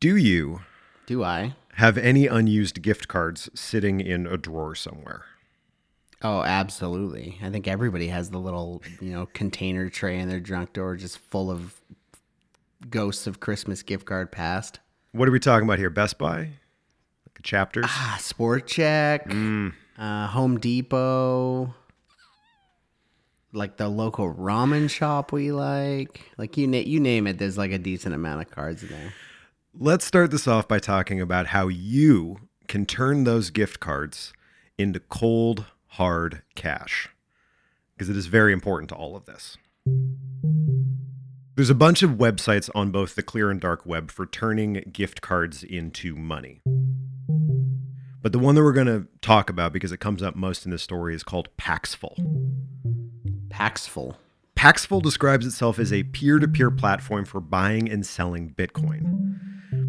Do you Do I? have any unused gift cards sitting in a drawer somewhere? Oh, absolutely. I think everybody has the little, you know, container tray in their junk drawer just full of ghosts of Christmas gift card past. What are we talking about here? Best Buy? Like a chapters? Ah, Sport Chek, uh, Home Depot, like the local ramen shop we like. Like you, na- you name it, there's like a decent amount of cards in there. Let's start this off by talking about how you can turn those gift cards into cold, hard cash. Because it is very important to all of this. There's a bunch of websites on both the clear and dark web for turning gift cards into money. But the one that we're going to talk about because it comes up most in this story is called Paxful. Paxful. Paxful describes itself as a peer to peer platform for buying and selling Bitcoin.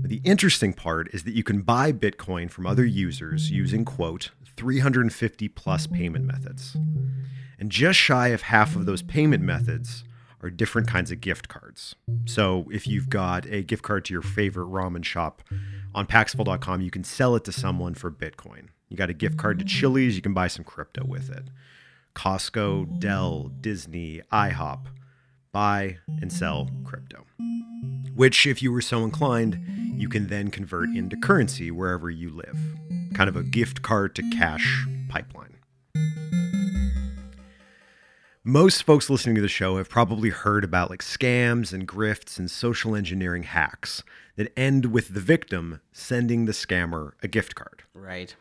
But the interesting part is that you can buy Bitcoin from other users using, quote, 350 plus payment methods. And just shy of half of those payment methods are different kinds of gift cards. So if you've got a gift card to your favorite ramen shop on Paxful.com, you can sell it to someone for Bitcoin. You got a gift card to Chili's, you can buy some crypto with it. Costco, Dell, Disney, IHOP, buy and sell crypto. Which, if you were so inclined, you can then convert into currency wherever you live. Kind of a gift card to cash pipeline. Most folks listening to the show have probably heard about like scams and grifts and social engineering hacks that end with the victim sending the scammer a gift card. Right.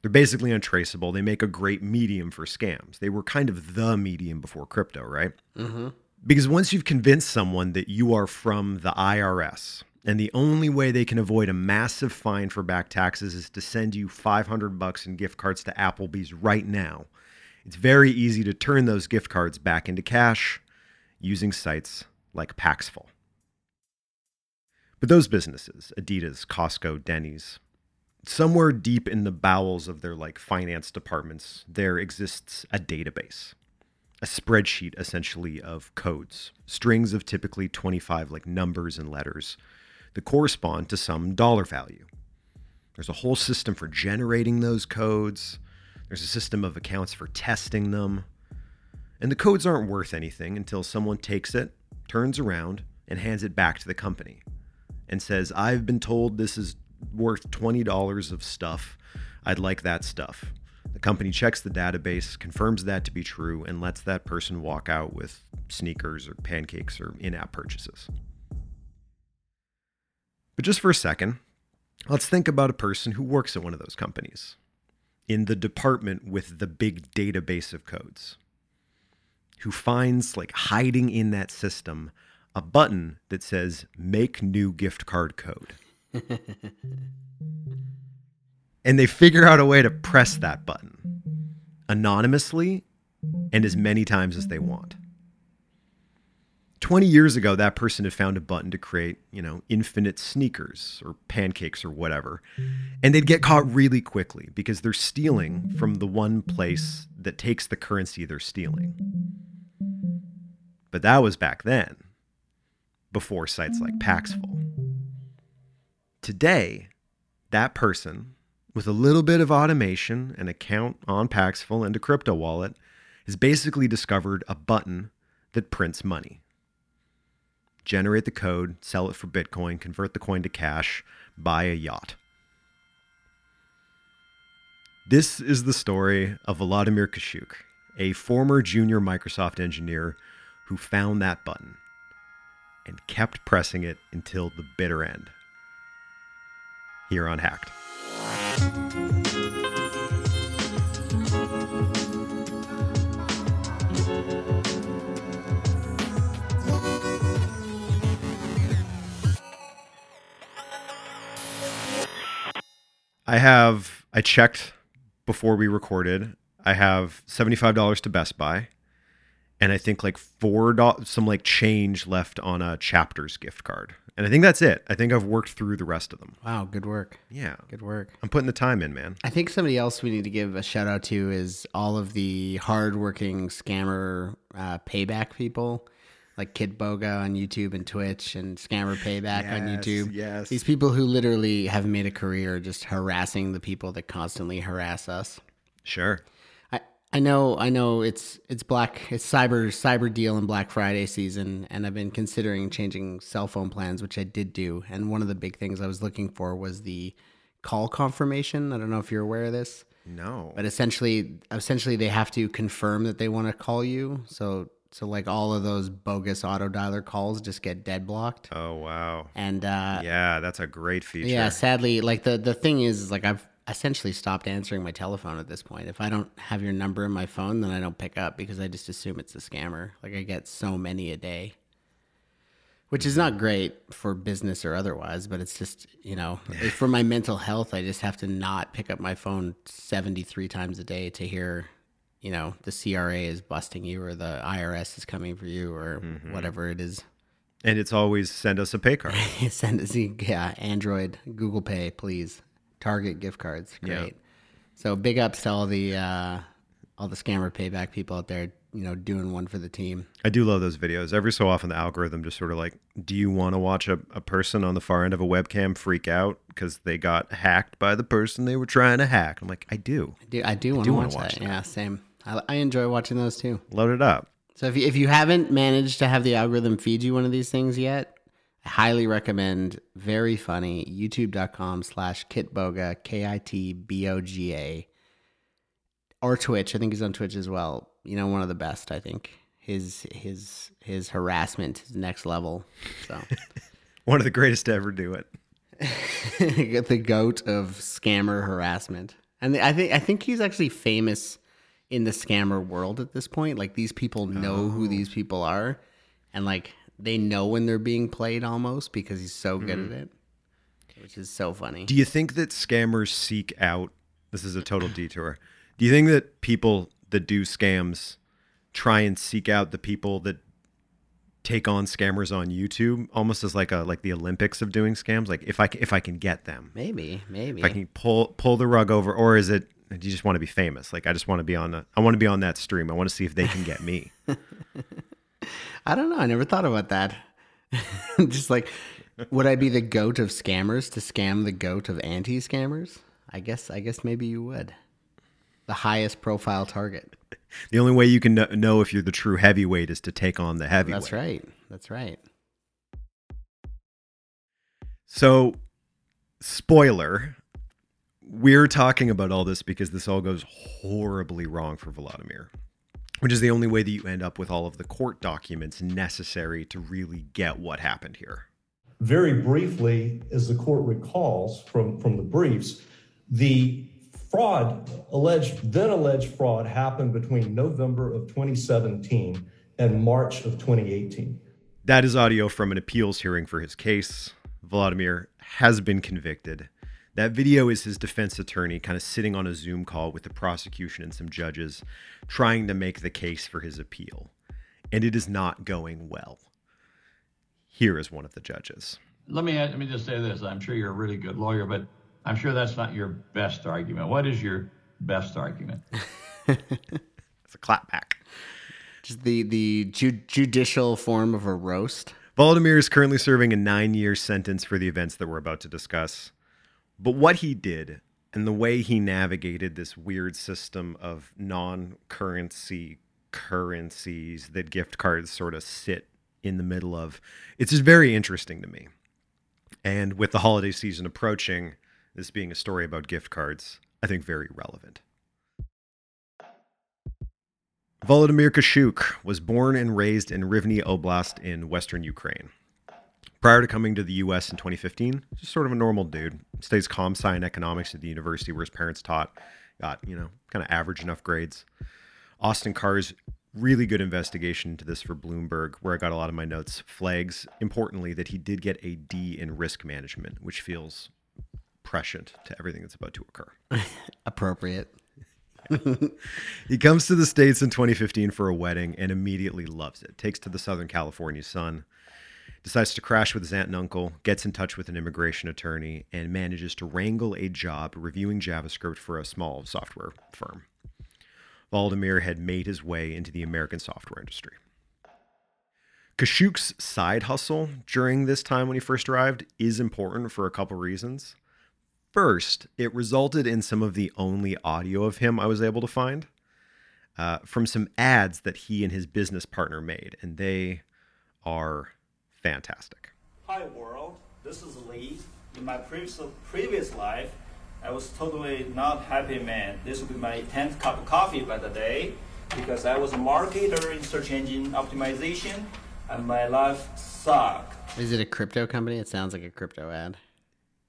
They're basically untraceable. They make a great medium for scams. They were kind of the medium before crypto, right? Mm-hmm. Because once you've convinced someone that you are from the IRS, and the only way they can avoid a massive fine for back taxes is to send you 500 bucks in gift cards to Applebee's right now. It's very easy to turn those gift cards back into cash using sites like Paxful. But those businesses, Adidas, Costco, Denny's, somewhere deep in the bowels of their like finance departments, there exists a database a spreadsheet essentially of codes, strings of typically 25 like numbers and letters that correspond to some dollar value. There's a whole system for generating those codes. There's a system of accounts for testing them. And the codes aren't worth anything until someone takes it, turns around, and hands it back to the company and says, I've been told this is worth $20 of stuff. I'd like that stuff. The company checks the database, confirms that to be true, and lets that person walk out with sneakers or pancakes or in app purchases. But just for a second, let's think about a person who works at one of those companies in the department with the big database of codes, who finds, like, hiding in that system, a button that says make new gift card code and they figure out a way to press that button anonymously and as many times as they want. 20 years ago, that person had found a button to create, you know, infinite sneakers or pancakes or whatever. And they'd get caught really quickly because they're stealing from the one place that takes the currency they're stealing. But that was back then, before sites like Paxful. Today, that person with a little bit of automation, an account on Paxful, and a crypto wallet, has basically discovered a button that prints money. Generate the code, sell it for Bitcoin, convert the coin to cash, buy a yacht. This is the story of Volodymyr Kashuk, a former junior Microsoft engineer who found that button and kept pressing it until the bitter end. Here on Hacked. I have I checked before we recorded. I have seventy five dollars to Best Buy, and I think like four dollars, some like change left on a Chapters gift card, and I think that's it. I think I've worked through the rest of them. Wow, good work. Yeah, Good work. I'm putting the time in, man. I think somebody else we need to give a shout out to is all of the hardworking scammer uh, payback people. like Kitboga on YouTube and Twitch and Scammer Payback on YouTube. yes. These people who literally have made a career just harassing the people that constantly harass us. Sure. I, know I know it's it's black it's cyber cyber deal and Black Friday season and I've been considering changing cell phone plans which I did do and one of the big things I was looking for was the call confirmation. I don't know if you're aware of this. No. But essentially essentially they have to confirm that they want to call you. So so like all of those bogus auto dialer calls just get dead blocked. oh wow. And uh Yeah, that's a great feature. yeah, sadly, like the the thing is, is like I've essentially stopped answering my telephone at this point. If I don't have your number in my phone, then I don't pick up because I just assume it's a scammer. Like I get so many a day, which is not great for business or otherwise. But it's just you know for my mental health, I just have to not pick up my phone seventy three times a day to hear. You know, the CRA is busting you, or the IRS is coming for you, or mm-hmm. whatever it is. And it's always send us a pay card. Send us, yeah, Android, Google Pay, please. Target gift cards, Yeah. great. So big ups to all the uh, all the scammer payback people out there, you know, doing one for the team. I do love those videos. Every so often, the algorithm just sort of like, do you want to watch a, a person on the far end of a webcam freak out because they got hacked by the person they were trying to hack? I'm like, I do. I do, I do want to watch, watch that. that. Yeah, same. I, I enjoy watching those too. Load it up. So if you, if you haven't managed to have the algorithm feed you one of these things yet, I highly recommend very funny youtube.com slash kitboga k-i-t-b-o-g-a or twitch i think he's on twitch as well. You know one of the best i think. His his his harassment is next level so. One of the greatest to ever do it. the goat of scammer harassment. And i think i think he's actually famous in the scammer world at this point. Like these people know who oh. these people are. And like they know when they're being played almost because he's so good mm-hmm. at it which is so funny Do you think that scammers seek out? This is a total detour. Do you think that people that do scams try and seek out the people that take on scammers on YouTube, almost as like a like the Olympics of doing scams? Like if I c- if I can get them, maybe maybe if I can pull pull the rug over, or is it? Do you just want to be famous? Like I just want to be on the I want to be on that stream. I want to see if they can get me. i don't know i never thought about that. Just like would i be the goat of scammers to scam the goat of anti-scammers? I guess i guess maybe you would. The highest profile target. The only way you can know if you're the true heavyweight is to take on the heavyweight. that's right that's right. So, spoiler, we're talking about all this because this all goes horribly wrong for Vladimir, which is the only way that you end up with all of the court documents necessary to really get what happened here. Very briefly, as the court recalls from, from the briefs, the fraud, alleged, then alleged fraud happened between November of 2017 and March of 2018. That is audio from an appeals hearing for his case. Vladimir has been convicted. That video is his defense attorney kind of sitting on a Zoom call with the prosecution and some judges trying to make the case for his appeal. And it is not going well. Here is one of the judges. Let me let me just say this. I'm sure you're a really good lawyer, but I'm sure that's not your best argument. What is your best argument? It's a clapback. Just the the ju- judicial form of a roast. Vladimir is currently serving a nine year sentence for the events that we're about to discuss. But what he did and the way he navigated this weird system of non currency currencies that gift cards sort of sit in the middle of, it's just very interesting to me. And with the holiday season approaching, this being a story about gift cards, I think very relevant. Volodymyr Kashuk was born and raised in Rivne Oblast in western Ukraine. Prior to coming to the US in 2015, just sort of a normal dude. Stays com sci and economics at the university where his parents taught. Got, you know, kind of average enough grades. Austin Carr's really good investigation into this for Bloomberg, where I got a lot of my notes, flags, importantly, that he did get a D in risk management, which feels prescient to everything that's about to occur. Appropriate. He comes to the States in 2015 for a wedding and immediately loves it. Takes to the Southern California sun, decides to crash with his aunt and uncle, gets in touch with an immigration attorney, and manages to wrangle a job reviewing JavaScript for a small software firm. Valdemir had made his way into the American software industry. Kashuk's side hustle during this time when he first arrived is important for a couple reasons. First, it resulted in some of the only audio of him I was able to find uh, from some ads that he and his business partner made, and they are fantastic. Hi world, this is Lee. In my previous previous life, I was totally not happy man. This will be my 10th cup of coffee by the day because I was a marketer in search engine optimization and my life sucked. Is it a crypto company? It sounds like a crypto ad.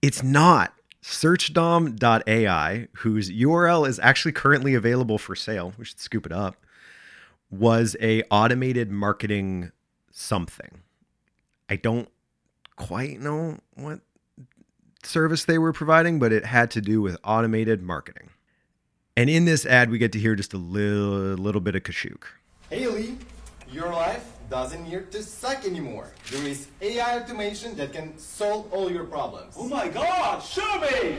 It's not. Searchdom.ai, whose URL is actually currently available for sale, we should scoop it up, was a automated marketing something. I don't quite know what service they were providing, but it had to do with automated marketing. And in this ad, we get to hear just a little, little bit of Kashuk. Hey Lee, your life doesn't need to suck anymore. There is AI automation that can solve all your problems. Oh my god, show me!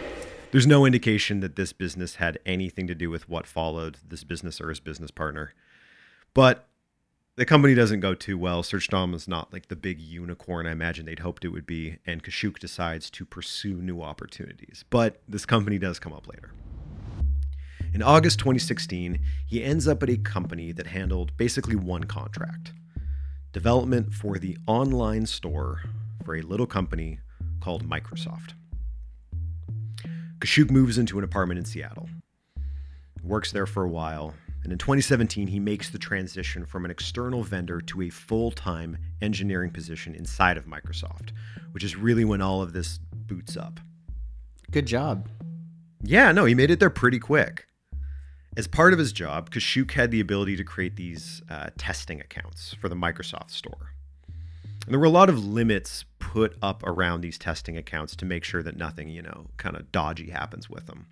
There's no indication that this business had anything to do with what followed this business or his business partner. But the company doesn't go too well. SearchDom is not like the big unicorn I imagine they'd hoped it would be, and Kashuk decides to pursue new opportunities. But this company does come up later. In August 2016, he ends up at a company that handled basically one contract development for the online store for a little company called Microsoft. Kashuk moves into an apartment in Seattle, works there for a while, and in 2017, he makes the transition from an external vendor to a full time engineering position inside of Microsoft, which is really when all of this boots up. Good job. Yeah, no, he made it there pretty quick. As part of his job, Kashuk had the ability to create these uh, testing accounts for the Microsoft Store. And there were a lot of limits put up around these testing accounts to make sure that nothing, you know, kind of dodgy happens with them.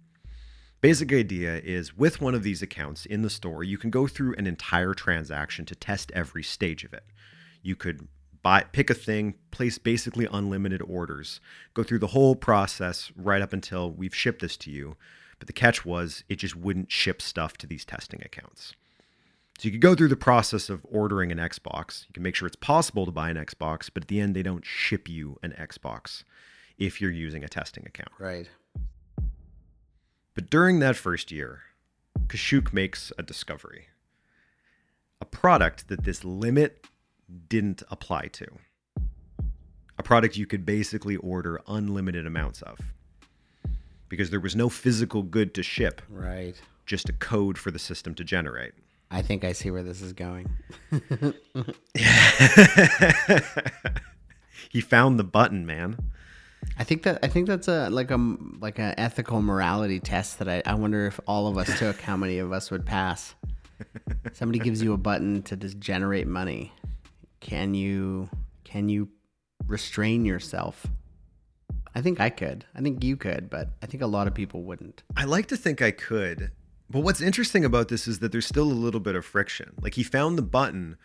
Basic idea is with one of these accounts in the store, you can go through an entire transaction to test every stage of it. You could buy pick a thing, place basically unlimited orders, go through the whole process right up until we've shipped this to you. But the catch was it just wouldn't ship stuff to these testing accounts. So you could go through the process of ordering an Xbox. You can make sure it's possible to buy an Xbox, but at the end they don't ship you an Xbox if you're using a testing account. Right. But during that first year, Kashuk makes a discovery a product that this limit didn't apply to. A product you could basically order unlimited amounts of because there was no physical good to ship, Right. just a code for the system to generate. I think I see where this is going. he found the button, man. I think that I think that's a like um, a like an ethical morality test that I, I wonder if all of us took, how many of us would pass. Somebody gives you a button to just generate money. Can you can you restrain yourself? I think I could. I think you could, but I think a lot of people wouldn't. I like to think I could. But what's interesting about this is that there's still a little bit of friction. Like he found the button,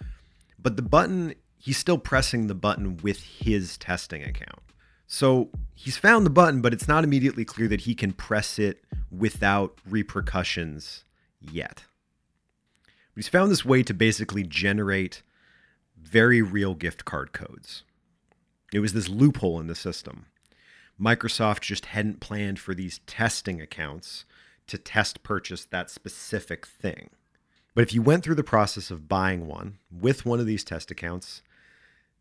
but the button, he's still pressing the button with his testing account. So he's found the button, but it's not immediately clear that he can press it without repercussions yet. But he's found this way to basically generate very real gift card codes. It was this loophole in the system. Microsoft just hadn't planned for these testing accounts to test purchase that specific thing. But if you went through the process of buying one with one of these test accounts,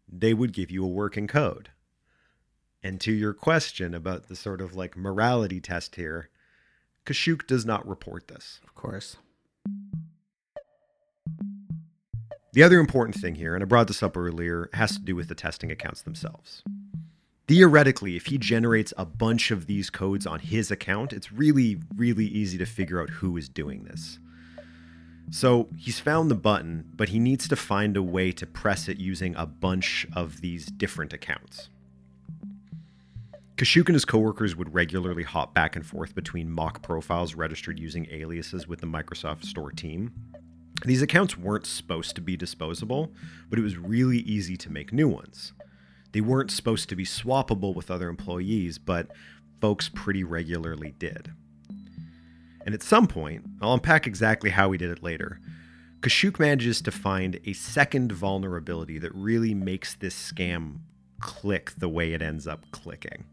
they would give you a working code. And to your question about the sort of like morality test here, Kashuk does not report this. Of course. The other important thing here, and I brought this up earlier, has to do with the testing accounts themselves. Theoretically, if he generates a bunch of these codes on his account, it's really, really easy to figure out who is doing this. So he's found the button, but he needs to find a way to press it using a bunch of these different accounts. Kashuk and his coworkers would regularly hop back and forth between mock profiles registered using aliases with the Microsoft Store team. These accounts weren't supposed to be disposable, but it was really easy to make new ones. They weren't supposed to be swappable with other employees, but folks pretty regularly did. And at some point, I'll unpack exactly how he did it later, Kashuk manages to find a second vulnerability that really makes this scam click the way it ends up clicking.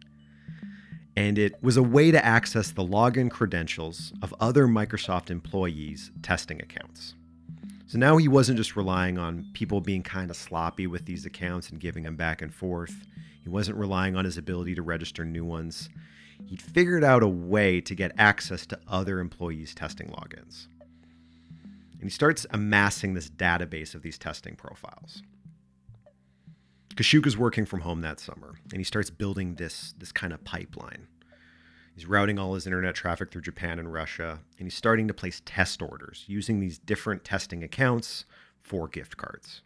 And it was a way to access the login credentials of other Microsoft employees' testing accounts. So now he wasn't just relying on people being kind of sloppy with these accounts and giving them back and forth. He wasn't relying on his ability to register new ones. He'd figured out a way to get access to other employees' testing logins. And he starts amassing this database of these testing profiles. Kashuk is working from home that summer, and he starts building this, this kind of pipeline. He's routing all his internet traffic through Japan and Russia, and he's starting to place test orders using these different testing accounts for gift cards.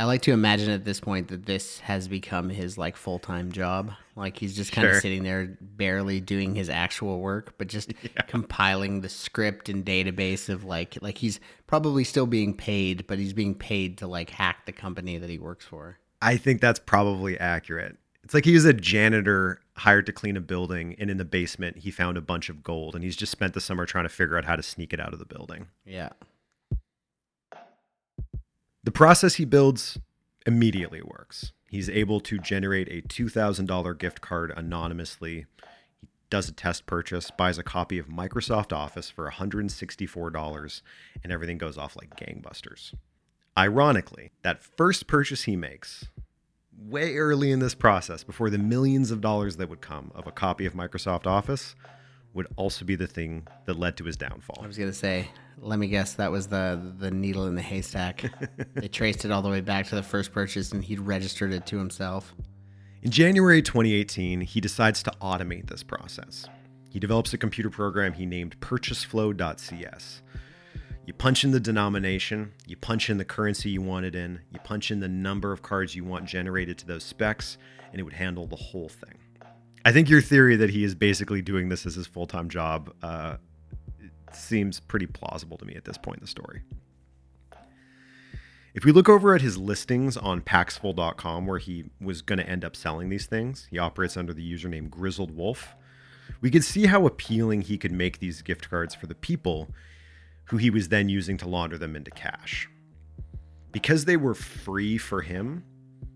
I like to imagine at this point that this has become his like full time job. Like he's just kind of sitting there, barely doing his actual work, but just compiling the script and database of like like he's probably still being paid, but he's being paid to like hack the company that he works for. I think that's probably accurate. It's like he was a janitor hired to clean a building, and in the basement, he found a bunch of gold, and he's just spent the summer trying to figure out how to sneak it out of the building. Yeah. The process he builds immediately works. He's able to generate a $2,000 gift card anonymously. He does a test purchase, buys a copy of Microsoft Office for $164, and everything goes off like gangbusters. Ironically, that first purchase he makes, way early in this process, before the millions of dollars that would come of a copy of Microsoft Office, would also be the thing that led to his downfall. I was gonna say, let me guess, that was the the needle in the haystack. they traced it all the way back to the first purchase, and he'd registered it to himself. In January 2018, he decides to automate this process. He develops a computer program he named purchaseflow.cs. You punch in the denomination, you punch in the currency you want it in, you punch in the number of cards you want generated to those specs, and it would handle the whole thing. I think your theory that he is basically doing this as his full time job uh, seems pretty plausible to me at this point in the story. If we look over at his listings on Paxful.com, where he was going to end up selling these things, he operates under the username Grizzled Wolf. We could see how appealing he could make these gift cards for the people who he was then using to launder them into cash. Because they were free for him,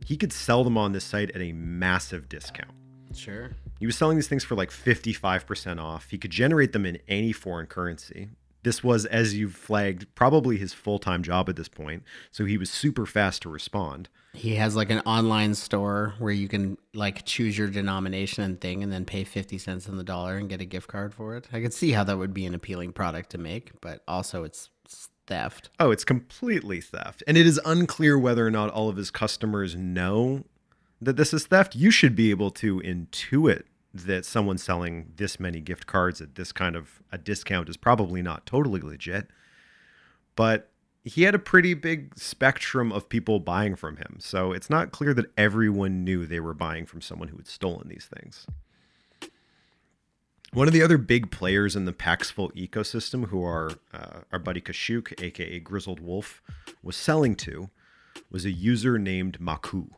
he could sell them on this site at a massive discount. Sure. He was selling these things for like 55% off. He could generate them in any foreign currency. This was, as you've flagged, probably his full time job at this point. So he was super fast to respond. He has like an online store where you can like choose your denomination and thing and then pay 50 cents on the dollar and get a gift card for it. I could see how that would be an appealing product to make, but also it's it's theft. Oh, it's completely theft. And it is unclear whether or not all of his customers know that this is theft. You should be able to intuit that someone selling this many gift cards at this kind of a discount is probably not totally legit. But he had a pretty big spectrum of people buying from him. So it's not clear that everyone knew they were buying from someone who had stolen these things. One of the other big players in the Paxful ecosystem, who our uh, our buddy Kashuk, aka Grizzled Wolf, was selling to, was a user named Maku.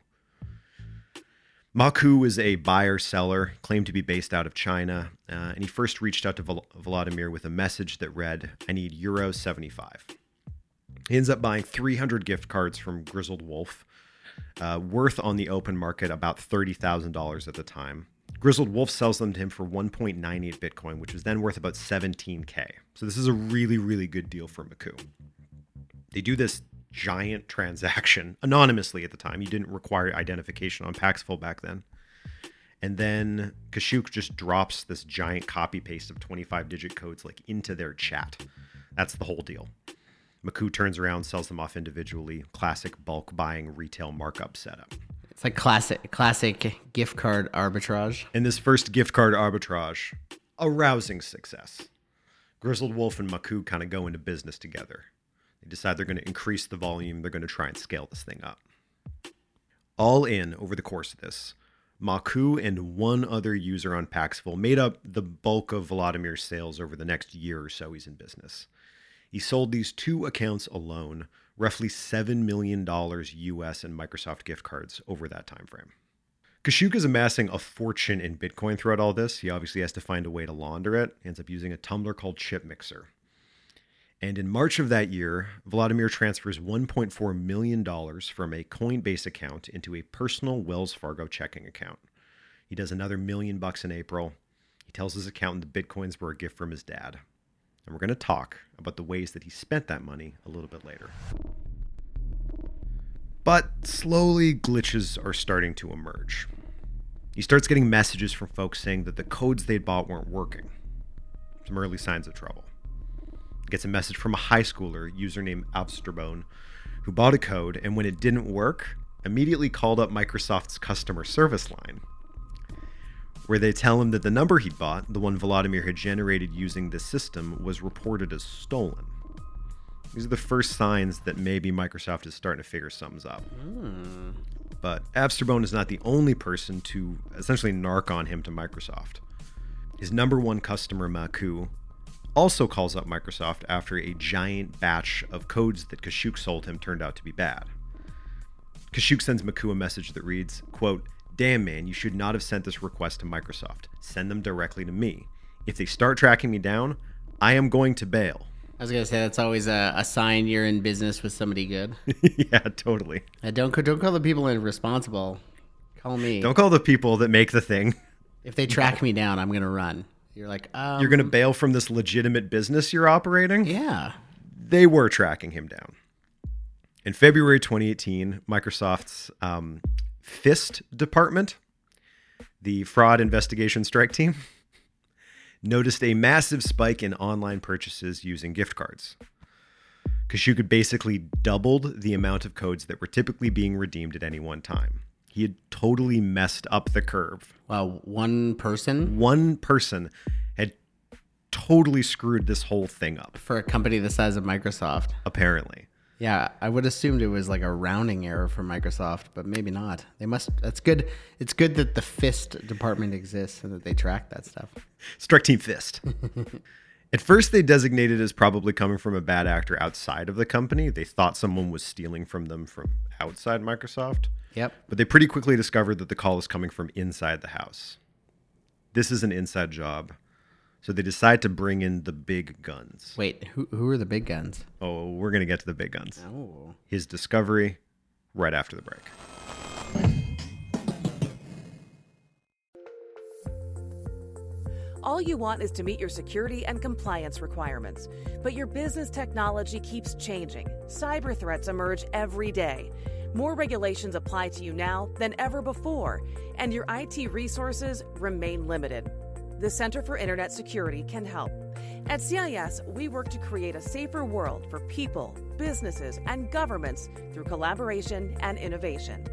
Maku is a buyer seller, claimed to be based out of China, uh, and he first reached out to Vol- Vladimir with a message that read, "I need Euro 75." He ends up buying 300 gift cards from Grizzled Wolf, uh, worth on the open market about $30,000 at the time. Grizzled Wolf sells them to him for 1.98 Bitcoin, which was then worth about 17K. So this is a really, really good deal for Maku. They do this giant transaction anonymously at the time. You didn't require identification on Paxful back then. And then Kashuk just drops this giant copy paste of 25 digit codes like into their chat. That's the whole deal. Maku turns around, sells them off individually. Classic bulk buying retail markup setup. It's like classic classic gift card arbitrage. In this first gift card arbitrage, a rousing success. Grizzled Wolf and Maku kind of go into business together. They decide they're going to increase the volume, they're going to try and scale this thing up. All in over the course of this, Maku and one other user on Paxful made up the bulk of Vladimir's sales over the next year or so he's in business. He sold these two accounts alone roughly $7 million US in Microsoft gift cards over that time frame. Kashuk is amassing a fortune in Bitcoin throughout all this. He obviously has to find a way to launder it. Ends up using a tumbler called Chip Mixer. And in March of that year, Vladimir transfers $1.4 million from a Coinbase account into a personal Wells Fargo checking account. He does another million bucks in April. He tells his accountant the bitcoins were a gift from his dad. And we're going to talk about the ways that he spent that money a little bit later. But slowly, glitches are starting to emerge. He starts getting messages from folks saying that the codes they'd bought weren't working. Some early signs of trouble. Gets a message from a high schooler, username Absterbone, who bought a code and when it didn't work, immediately called up Microsoft's customer service line, where they tell him that the number he'd bought, the one Vladimir had generated using this system, was reported as stolen. These are the first signs that maybe Microsoft is starting to figure something's up. Hmm. But Absterbone is not the only person to essentially narc on him to Microsoft. His number one customer, Maku, also calls up Microsoft after a giant batch of codes that Kashuk sold him turned out to be bad. Kashuk sends Maku a message that reads, quote, Damn man, you should not have sent this request to Microsoft. Send them directly to me. If they start tracking me down, I am going to bail. I was gonna say that's always a, a sign you're in business with somebody good. yeah, totally. Uh, don't don't call the people in responsible. Call me. Don't call the people that make the thing. If they track me down, I'm gonna run. You're like, um, You're going to bail from this legitimate business you're operating? yeah. they were tracking him down. In February 2018, Microsoft's um, FIST department, the fraud investigation strike team, noticed a massive spike in online purchases using gift cards. Kashuk had basically doubled the amount of codes that were typically being redeemed at any one time. He had totally messed up the curve. Wow, one person One person had totally screwed this whole thing up, for a company the size of Microsoft. apparently. Yeah, I would assumed it was like a rounding error for Microsoft, but maybe not. They must. That's good. It's good that the FIST department exists and that they track that stuff. Strike Team Fist. At first, they designated as probably coming from a bad actor outside of the company. They thought someone was stealing from them from outside Microsoft, Yep. but they pretty quickly discovered that the call is coming from inside the house. This is an inside job. So they decide to bring in the big guns. Wait, who who are the big guns? Oh, we're going to get to the big guns. Oh. His discovery right after the break. All you want is to meet your security and compliance requirements. But your business technology keeps changing. Cyber threats emerge every day. More regulations apply to you now than ever before, and your IT resources remain limited. The Center for Internet Security can help. At CIS, we work to create a safer world for people, businesses, and governments through collaboration and innovation.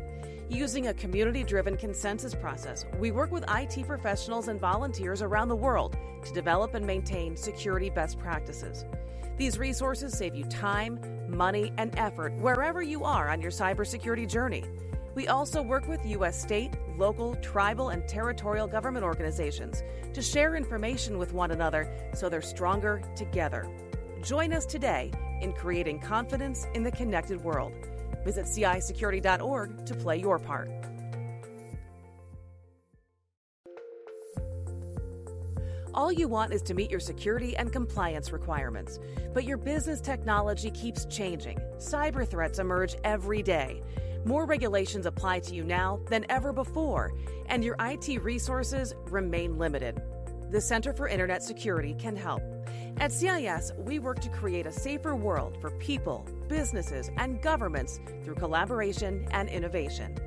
Using a community driven consensus process, we work with IT professionals and volunteers around the world to develop and maintain security best practices. These resources save you time, money, and effort wherever you are on your cybersecurity journey. We also work with U.S. state, local, tribal, and territorial government organizations to share information with one another so they're stronger together. Join us today in creating confidence in the connected world. Visit CISecurity.org to play your part. All you want is to meet your security and compliance requirements. But your business technology keeps changing. Cyber threats emerge every day. More regulations apply to you now than ever before, and your IT resources remain limited. The Center for Internet Security can help. At CIS, we work to create a safer world for people, businesses, and governments through collaboration and innovation.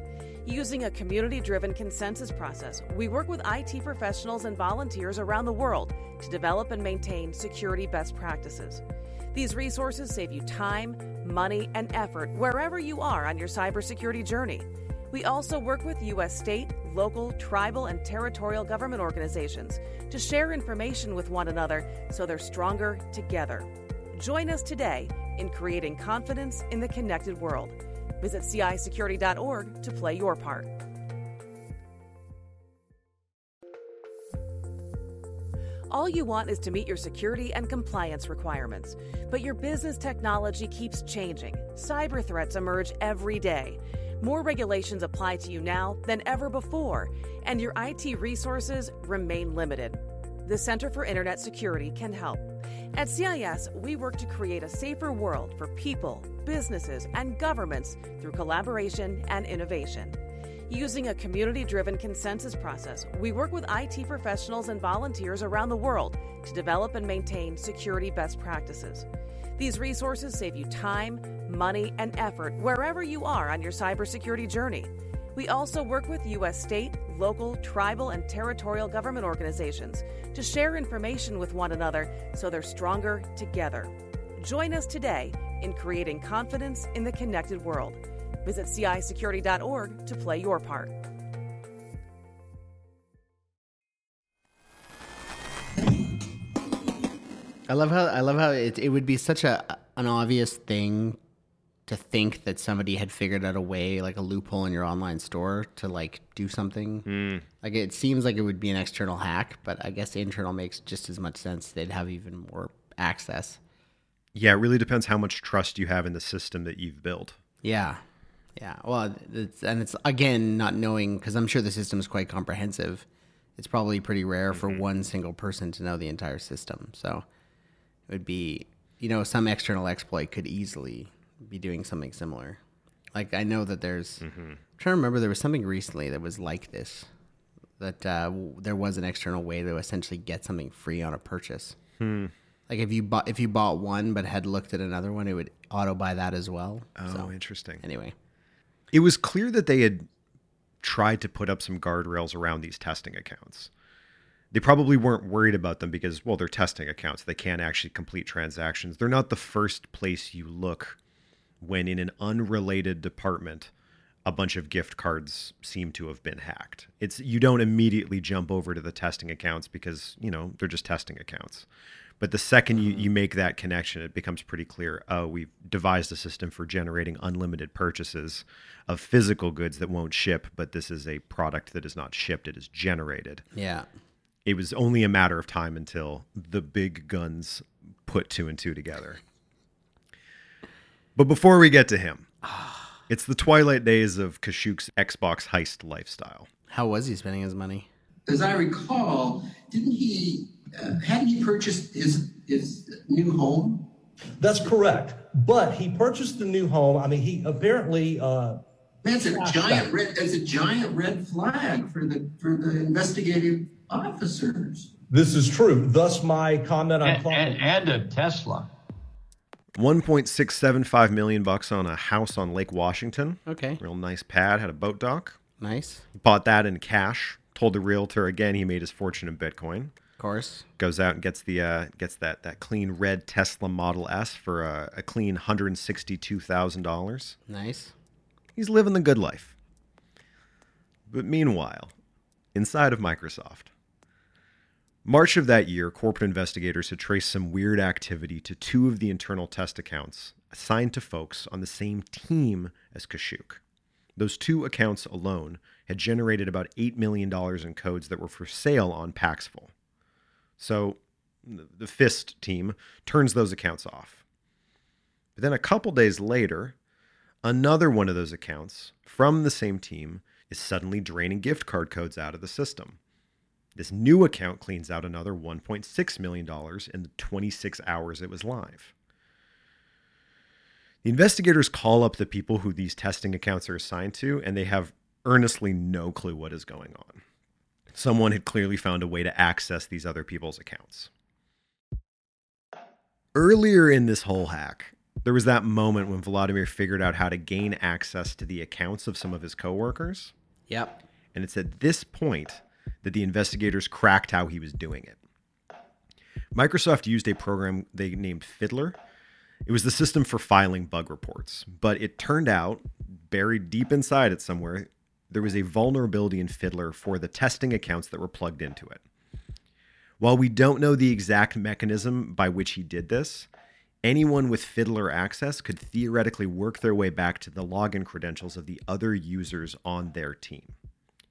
Using a community driven consensus process, we work with IT professionals and volunteers around the world to develop and maintain security best practices. These resources save you time, money, and effort wherever you are on your cybersecurity journey. We also work with U.S. state, local, tribal, and territorial government organizations to share information with one another so they're stronger together. Join us today in creating confidence in the connected world. Visit CISecurity.org to play your part. All you want is to meet your security and compliance requirements. But your business technology keeps changing. Cyber threats emerge every day. More regulations apply to you now than ever before, and your IT resources remain limited. the Center for Internet Security can help. At CIS, we work to create a safer world for people, businesses, and governments through collaboration and innovation. Using a community driven consensus process, we work with IT professionals and volunteers around the world to develop and maintain security best practices. These resources save you time, money, and effort wherever you are on your cybersecurity journey. We also work with U.S. state, local, tribal, and territorial government organizations to share information with one another so they're stronger together. Join us today in creating confidence in the connected world. Visit CISecurity.org to play your part. I love how I love how it, it would be such a an obvious thing to think that somebody had figured out a way like a loophole in your online store to like do something. Hmm. Like it seems like it would be an external hack, but I guess internal makes just as much sense. They'd have even more access. Yeah, it really depends how much trust you have in the system that you've built. Yeah. Yeah. Well, it's, and it's again not knowing because I'm sure the system is quite comprehensive. It's probably pretty rare for mm-hmm. one single person to know the entire system. So it would be, you know, some external exploit could easily be doing something similar. Like I know that there's, I'm trying to remember there was something recently that was like this, that uh, w- there was an external way to essentially get something free on a purchase. Like if you bought if you bought one but had looked at another one, it would auto buy that as well. Oh, So, interesting. anyway, It was clear that they had tried to put up some guardrails around these testing accounts. They probably weren't worried about them because, well, they're testing accounts. They can't actually complete transactions. They're not the first place you look when, in an unrelated department, a bunch of gift cards seem to have been hacked. It's you don't immediately jump over to the testing accounts because you know they're just testing accounts. But the second you, you mm-hmm. make that connection, it becomes pretty clear. Oh, we've devised a system for generating unlimited purchases of physical goods that won't ship, but this is a product that is not shipped, it is generated. yeah. It was only a matter of time until the big guns put two and two together. But before we get to him, it's the twilight days of Kashuk's Xbox heist lifestyle. How was he spending his money? as I recall, didn't he, uh, hadn't he purchased his, his new home? That's correct. But he purchased the new home. I mean, he apparently, uh, That's a giant red, that's a giant red flag for the, for the investigative officers. this is true. Thus, my comment on And, and, and a Tesla. 1.675 million bucks on a house on Lake Washington. Okay, Real nice pad, had a boat dock. nice. Bought that in cash. Told the realtor again he made his fortune in Bitcoin. Of course. Goes out and gets the uh, gets that that clean red Tesla Model S for a, a clean hundred and sixty two thousand dollars. Nice. He's living the good life. But meanwhile, inside of Microsoft, March of that year, corporate investigators had traced some weird activity to two of the internal test accounts assigned to folks on the same team as Kashuk. Those two accounts alone had generated about $8 million in codes that were for sale on Paxful. So the FIST team turns those accounts off. But then a couple days later, another one of those accounts from the same team is suddenly draining gift card codes out of the system. This new account cleans out another $1.6 million in the 26 hours it was live. The investigators call up the people who these testing accounts are assigned to, and they have earnestly no clue what is going on. Someone had clearly found a way to access these other people's accounts. Earlier in this whole hack, there was that moment when Vladimir figured out how to gain access to the accounts of some of his coworkers. Yep. And it's at this point that the investigators cracked how he was doing it. Microsoft used a program they named Fiddler. It was the system for filing bug reports, but it turned out, buried deep inside it somewhere, there was a vulnerability in Fiddler for the testing accounts that were plugged into it. While we don't know the exact mechanism by which he did this, anyone with Fiddler access could theoretically work their way back to the login credentials of the other users on their team.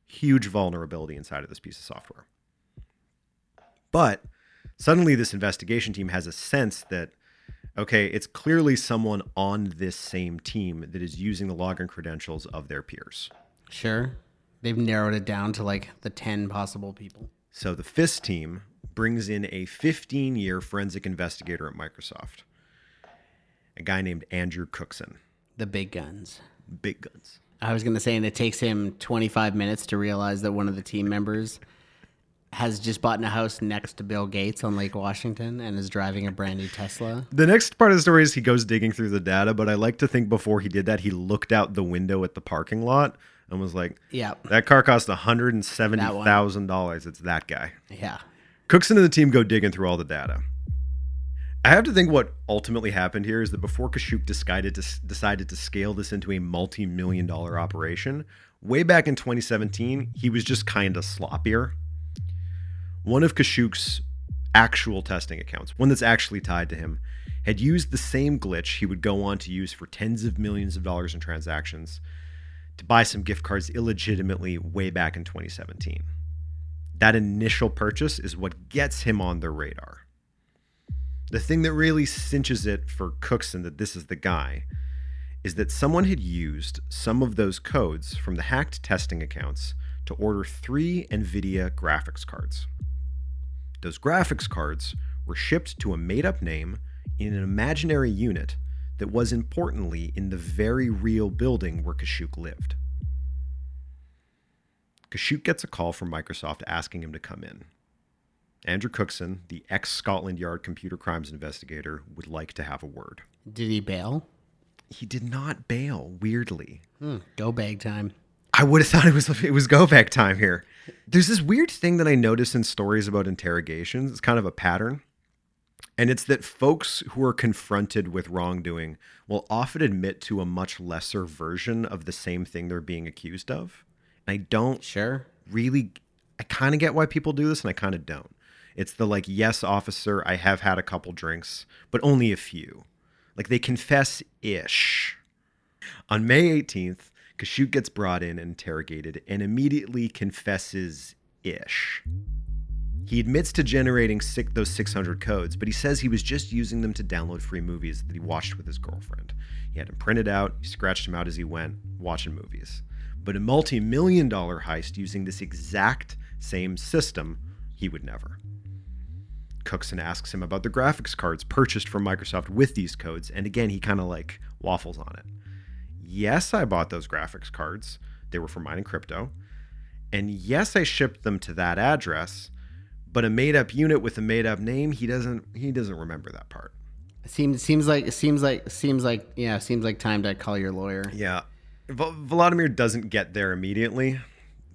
Huge vulnerability inside of this piece of software. But suddenly, this investigation team has a sense that, okay, it's clearly someone on this same team that is using the login credentials of their peers. Sure. They've narrowed it down to like the 10 possible people. So the FIST team brings in a 15 year forensic investigator at Microsoft, a guy named Andrew Cookson. The big guns. Big guns. I was going to say, and it takes him 25 minutes to realize that one of the team members has just bought a house next to Bill Gates on Lake Washington and is driving a brand new Tesla. The next part of the story is he goes digging through the data, but I like to think before he did that, he looked out the window at the parking lot and was like, Yeah. that car cost $170,000. It's that guy. Yeah. Cookson and the team go digging through all the data. I have to think what ultimately happened here is that before Kashuk decided to decided to scale this into a multi-million dollar operation, way back in 2017, he was just kind of sloppier. One of Kashuk's actual testing accounts, one that's actually tied to him, had used the same glitch he would go on to use for tens of millions of dollars in transactions to buy some gift cards illegitimately way back in 2017 that initial purchase is what gets him on the radar. The thing that really cinches it for Cookson that this is the guy is that someone had used some of those codes from the hacked testing accounts to order three NVIDIA graphics cards. Those graphics cards were shipped to a made up name in an imaginary unit that was importantly in the very real building where Kashuk lived. Kashuk gets a call from Microsoft asking him to come in. Andrew Cookson, the ex Scotland Yard computer crimes investigator, would like to have a word. Did he bail? He did not bail, weirdly. Hmm, go bag time. I would have thought it was it was go back time here. There's this weird thing that I notice in stories about interrogations. It's kind of a pattern. And it's that folks who are confronted with wrongdoing will often admit to a much lesser version of the same thing they're being accused of. And I don't Sure. really I kind of get why people do this and I kind of don't. It's the like, yes, officer, I have had a couple drinks, but only a few. Like they confess ish. On May 18th, Kashuk gets brought in and interrogated and immediately confesses ish. He admits to generating six, those 600 codes, but he says he was just using them to download free movies that he watched with his girlfriend. He had them printed out, he scratched them out as he went, watching movies. But a multi million dollar heist using this exact same system, he would never. Cookson asks him about the graphics cards purchased from Microsoft with these codes, and again, he kind of like waffles on it. Yes, I bought those graphics cards. They were for mining crypto. And yes, I shipped them to that address, but a made up unit with a made up name, he doesn't he doesn't remember that part. Seems seems like it seems like seems like yeah seems like time to call your lawyer. Yeah. V- Vladimir doesn't get there immediately.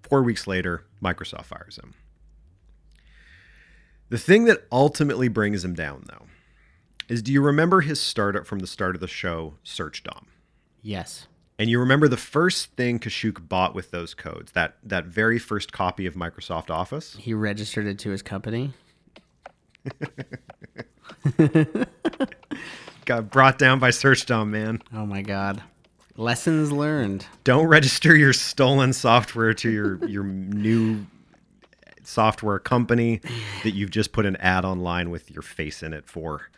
4 weeks later, Microsoft fires him. The thing that ultimately brings him down though is do you remember his startup from the start of the show, Search Dom? Yes. And you remember the first thing Kashuk bought with those codes, that that very first copy of Microsoft Office? He registered it to his company. Got brought down by Search Dom, man. Oh my god. Lessons learned. Don't register your stolen software to your your new software company that you've just put an ad online with your face in it for.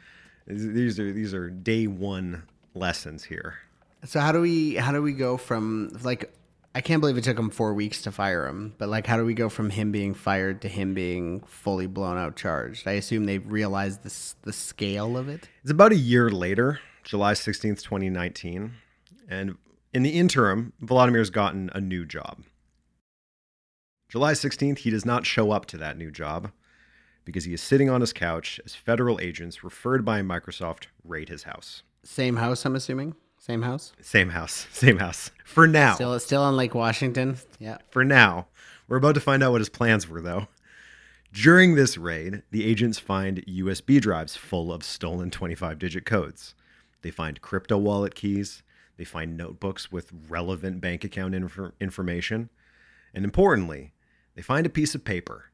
These are these are day one lessons here. So how do we how do we go from like I can't believe it took him four weeks to fire him, but like how do we go from him being fired to him being fully blown out charged? I assume they realized this the scale of it. It's about a year later, July 16th, 2019. And in the interim, Vladimir's gotten a new job. July 16th, he does not show up to that new job because he is sitting on his couch as federal agents referred by Microsoft raid his house. Same house, I'm assuming. Same house. Same house, same house. For now. Still still on Lake Washington. Yeah. For now. We're about to find out what his plans were, though. During this raid, the agents find USB drives full of stolen 25 digit codes. They find crypto wallet keys. They find notebooks with relevant bank account inf- information. And importantly, they find a piece of paper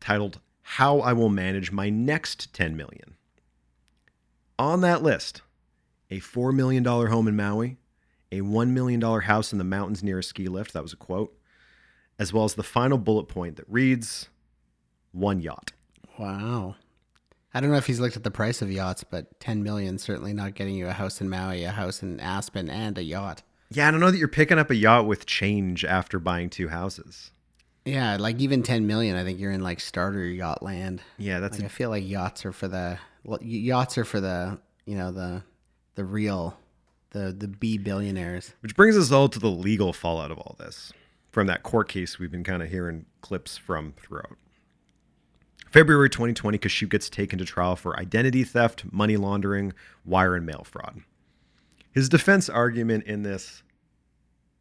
titled How I Will Manage My Next 10 Million. On that list, a $4 million home in Maui, a $1 million house in the mountains near a ski lift, that was a quote, as well as the final bullet point that reads one yacht. Wow. I don't know if he's looked at the price of yachts, but 10 million certainly not getting you a house in Maui, a house in Aspen, and a yacht. Yeah, I don't know that you're picking up a yacht with change after buying two houses. Yeah, like even 10 million, I think you're in like starter yacht land. Yeah, that's Like, I feel like yachts are for the well, yachts are for the, you know, the the real the the B billionaires. Which brings us all to the legal fallout of all this from that court case we've been kind of hearing clips from throughout. February 2020, Kashuk gets taken to trial for identity theft, money laundering, wire and mail fraud. His defense argument in this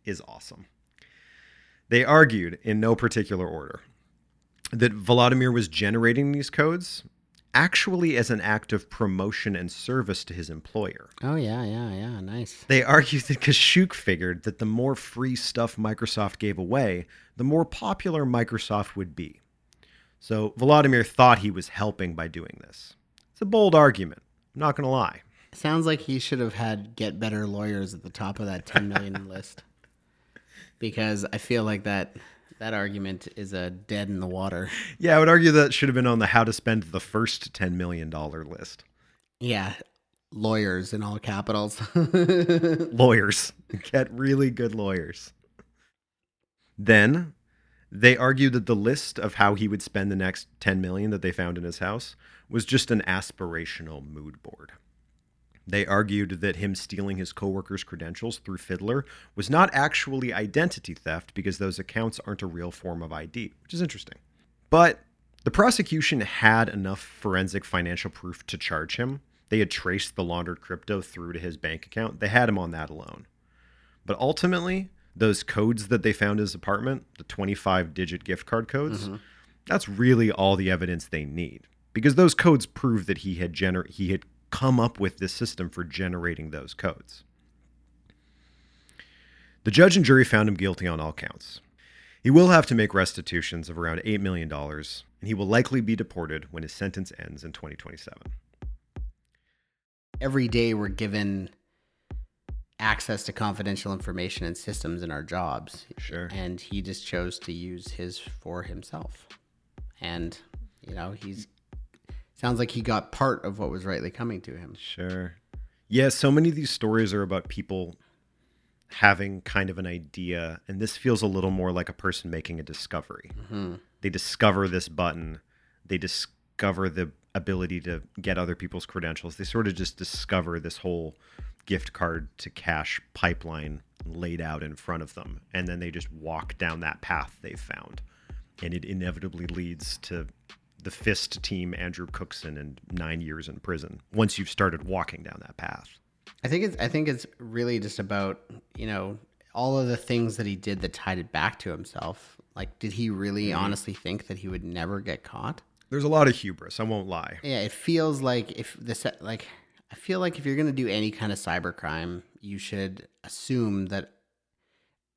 is awesome. They argued, in no particular order, that Vladimir was generating these codes actually as an act of promotion and service to his employer. Oh yeah, yeah, yeah, nice. They argued that Kashuk figured that the more free stuff Microsoft gave away, the more popular Microsoft would be. So Vladimir thought he was helping by doing this. It's a bold argument. I'm not going to lie. Sounds like he should have had get better lawyers at the top of that 10 million list. Because I feel like that that argument is a dead in the water. Yeah, I would argue that should have been on the how to spend the first $10 million list. Yeah, lawyers in all capitals. lawyers. Get really good lawyers. Then they argued that the list of how he would spend the next 10 million that they found in his house was just an aspirational mood board. They argued that him stealing his coworkers' credentials through Fiddler was not actually identity theft because those accounts aren't a real form of ID, which is interesting. But the prosecution had enough forensic financial proof to charge him. They had traced the laundered crypto through to his bank account. They had him on that alone. But ultimately, those codes that they found in his apartment, the 25 digit gift card codes, mm-hmm. that's really all the evidence they need. Because those codes prove that he had gener- he had come up with this system for generating those codes. The judge and jury found him guilty on all counts. He will have to make restitutions of around $8 million, and he will likely be deported when his sentence ends in 2027. Every day we're given access to confidential information and systems in our jobs. Sure. And he just chose to use his for himself. And, you know, he's sounds like he got part of what was rightly coming to him. Sure. Yeah, so many of these stories are about people having kind of an idea, and this feels a little more like a person making a discovery. Mm-hmm. They discover this button, they discover the ability to get other people's credentials. They sort of just discover this whole gift card to cash pipeline laid out in front of them, and then they just walk down that path they've found. And it inevitably leads to the fist team Andrew Cookson and nine years in prison once you've started walking down that path. I think it's I think it's really just about, you know, all of the things that he did that tied it back to himself. Like did he really mm-hmm. honestly think that he would never get caught? There's a lot of hubris, I won't lie. Yeah, it feels like if this like I feel like if you're going to do any kind of cybercrime, you should assume that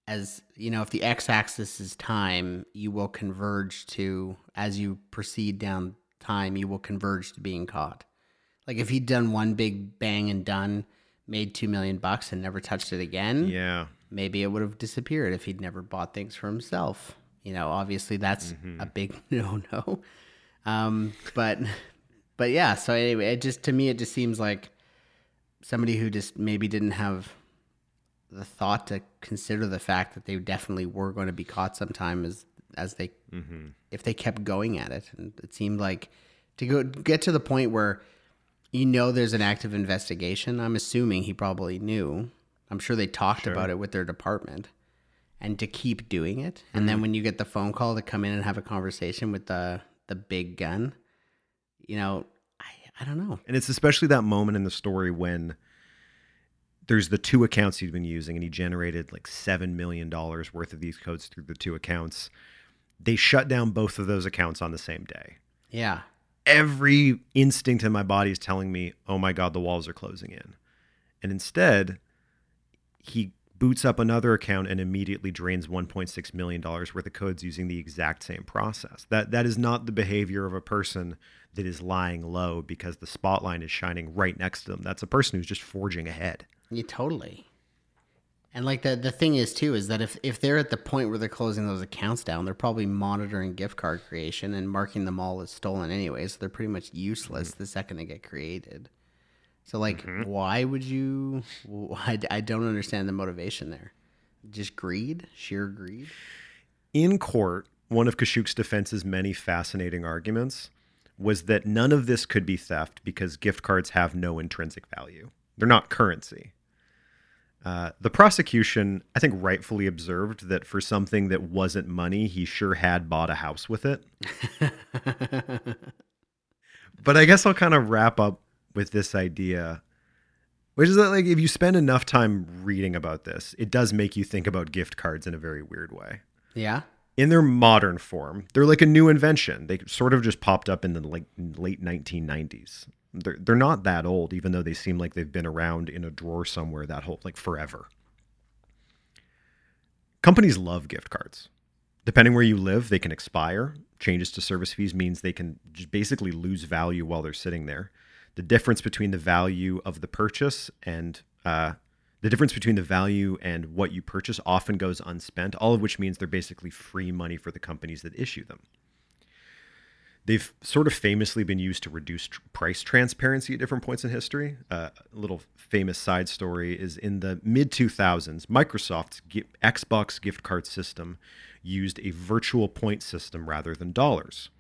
as you know, if the x-axis is time, you will converge to as you proceed down time, you will converge to being caught. Like if he'd done one big bang and done, made 2 million bucks and never touched it again, Yeah. maybe it would have disappeared if he'd never bought things for himself. You know, obviously that's a big no no. Um, but but yeah, so anyway, it just to me it just seems like somebody who just maybe didn't have the thought to consider the fact that they definitely were going to be caught sometime as as they mm-hmm. if they kept going at it. And it seemed like to go get to the point where you know there's an active investigation i'm assuming he probably knew. I'm sure they talked about it with their department. And to keep doing it. And then mm-hmm. when you get the phone call to come in and have a conversation with the the big gun you know i i don't know. And it's especially that moment in the story when there's the two accounts he's been using and he generated like $7 million worth of these codes through the two accounts. They shut down both of those accounts on the same day. yeah Every instinct in my body is telling me, oh my God, the walls are closing in. And instead, he boots up another account and immediately drains $1.6 million worth of codes using the exact same process. That that is not the behavior of a person that is lying low because the spotlight is shining right next to them. That's a person who's just forging ahead. Yeah, totally. And like the the thing is too is that if if they're at the point where they're closing those accounts down, they're probably monitoring gift card creation and marking them all as stolen anyway, so they're pretty much useless the second they get created. So like, mm-hmm. why would you? I, I don't understand the motivation there. Just greed, sheer greed. In court, one of Kashuk's defense's many fascinating arguments was that none of this could be theft because gift cards have no intrinsic value. They're not currency. Uh, the prosecution, I think, rightfully observed that for something that wasn't money, he sure had bought a house with it. but I guess I'll kind of wrap up with this idea, which is that, like, if you spend enough time reading about this, it does make you think about gift cards in a very weird way Yeah. in their modern form, they're like a new invention. They sort of just popped up in the like late 1990s. They're they're not that old, even though they seem like they've been around in a drawer somewhere that whole like forever. Companies love gift cards. Depending where you live, they can expire. Changes to service fees means they can just basically lose value while they're sitting there. The difference between the value of the purchase and uh, the difference between the value and what you purchase often goes unspent, all of which means they're basically free money for the companies that issue them. They've sort of famously been used to reduce tr- price transparency at different points in history. Uh, a little famous side story is in the mid 2000s, Microsoft's gi- Xbox gift card system used a virtual point system rather than dollars,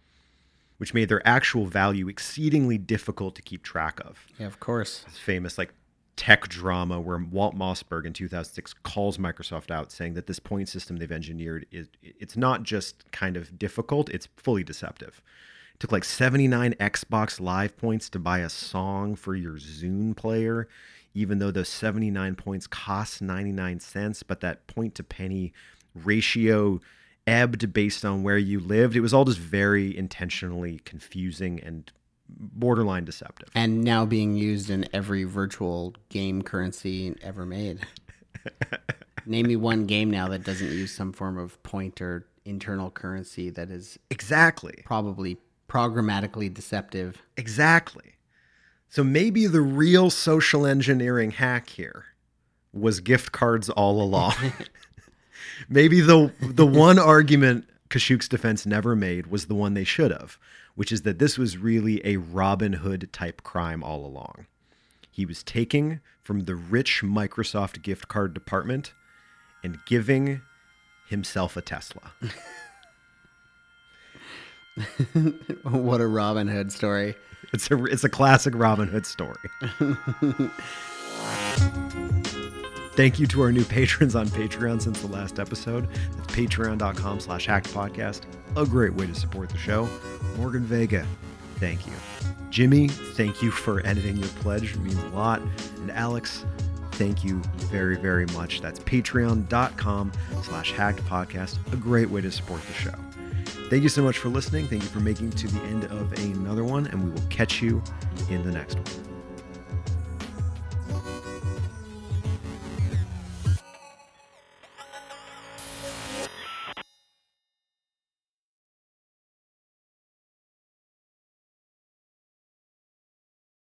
which made their actual value exceedingly difficult to keep track of Yeah, of course. this famous like tech drama where Walt Mossberg in 2006 calls Microsoft out saying that this point system they've engineered is it's not just kind of difficult, it's fully deceptive. Took like 79 Xbox Live points to buy a song for your Zune player, even though those 79 points cost 99 cents, but that point to penny ratio ebbed based on where you lived. It was all just very intentionally confusing and borderline deceptive. And now being used in every virtual game currency ever made. Name me one game now that doesn't use some form of point or internal currency that is Exactly. probably programmatically deceptive. Exactly. So maybe the real social engineering hack here was gift cards all along. maybe the the one argument Kashuk's defense never made was the one they should have, which is that this was really a Robin Hood type crime all along. He was taking from the rich Microsoft gift card department and giving himself a Tesla. what a Robin Hood story. It's a it's a classic Robin Hood story. Thank you to our new patrons on Patreon since the last episode. That's patreon.com slash hacked podcast. A great way to support the show. Morgan Vega, thank you. Jimmy, thank you for editing your pledge. It means a lot. And Alex, thank you very, very much. That's patreon.com slash hacked podcast. A great way to support the show. Thank you so much for listening. Thank you for making it to the end of another one, and we will catch you in the next one.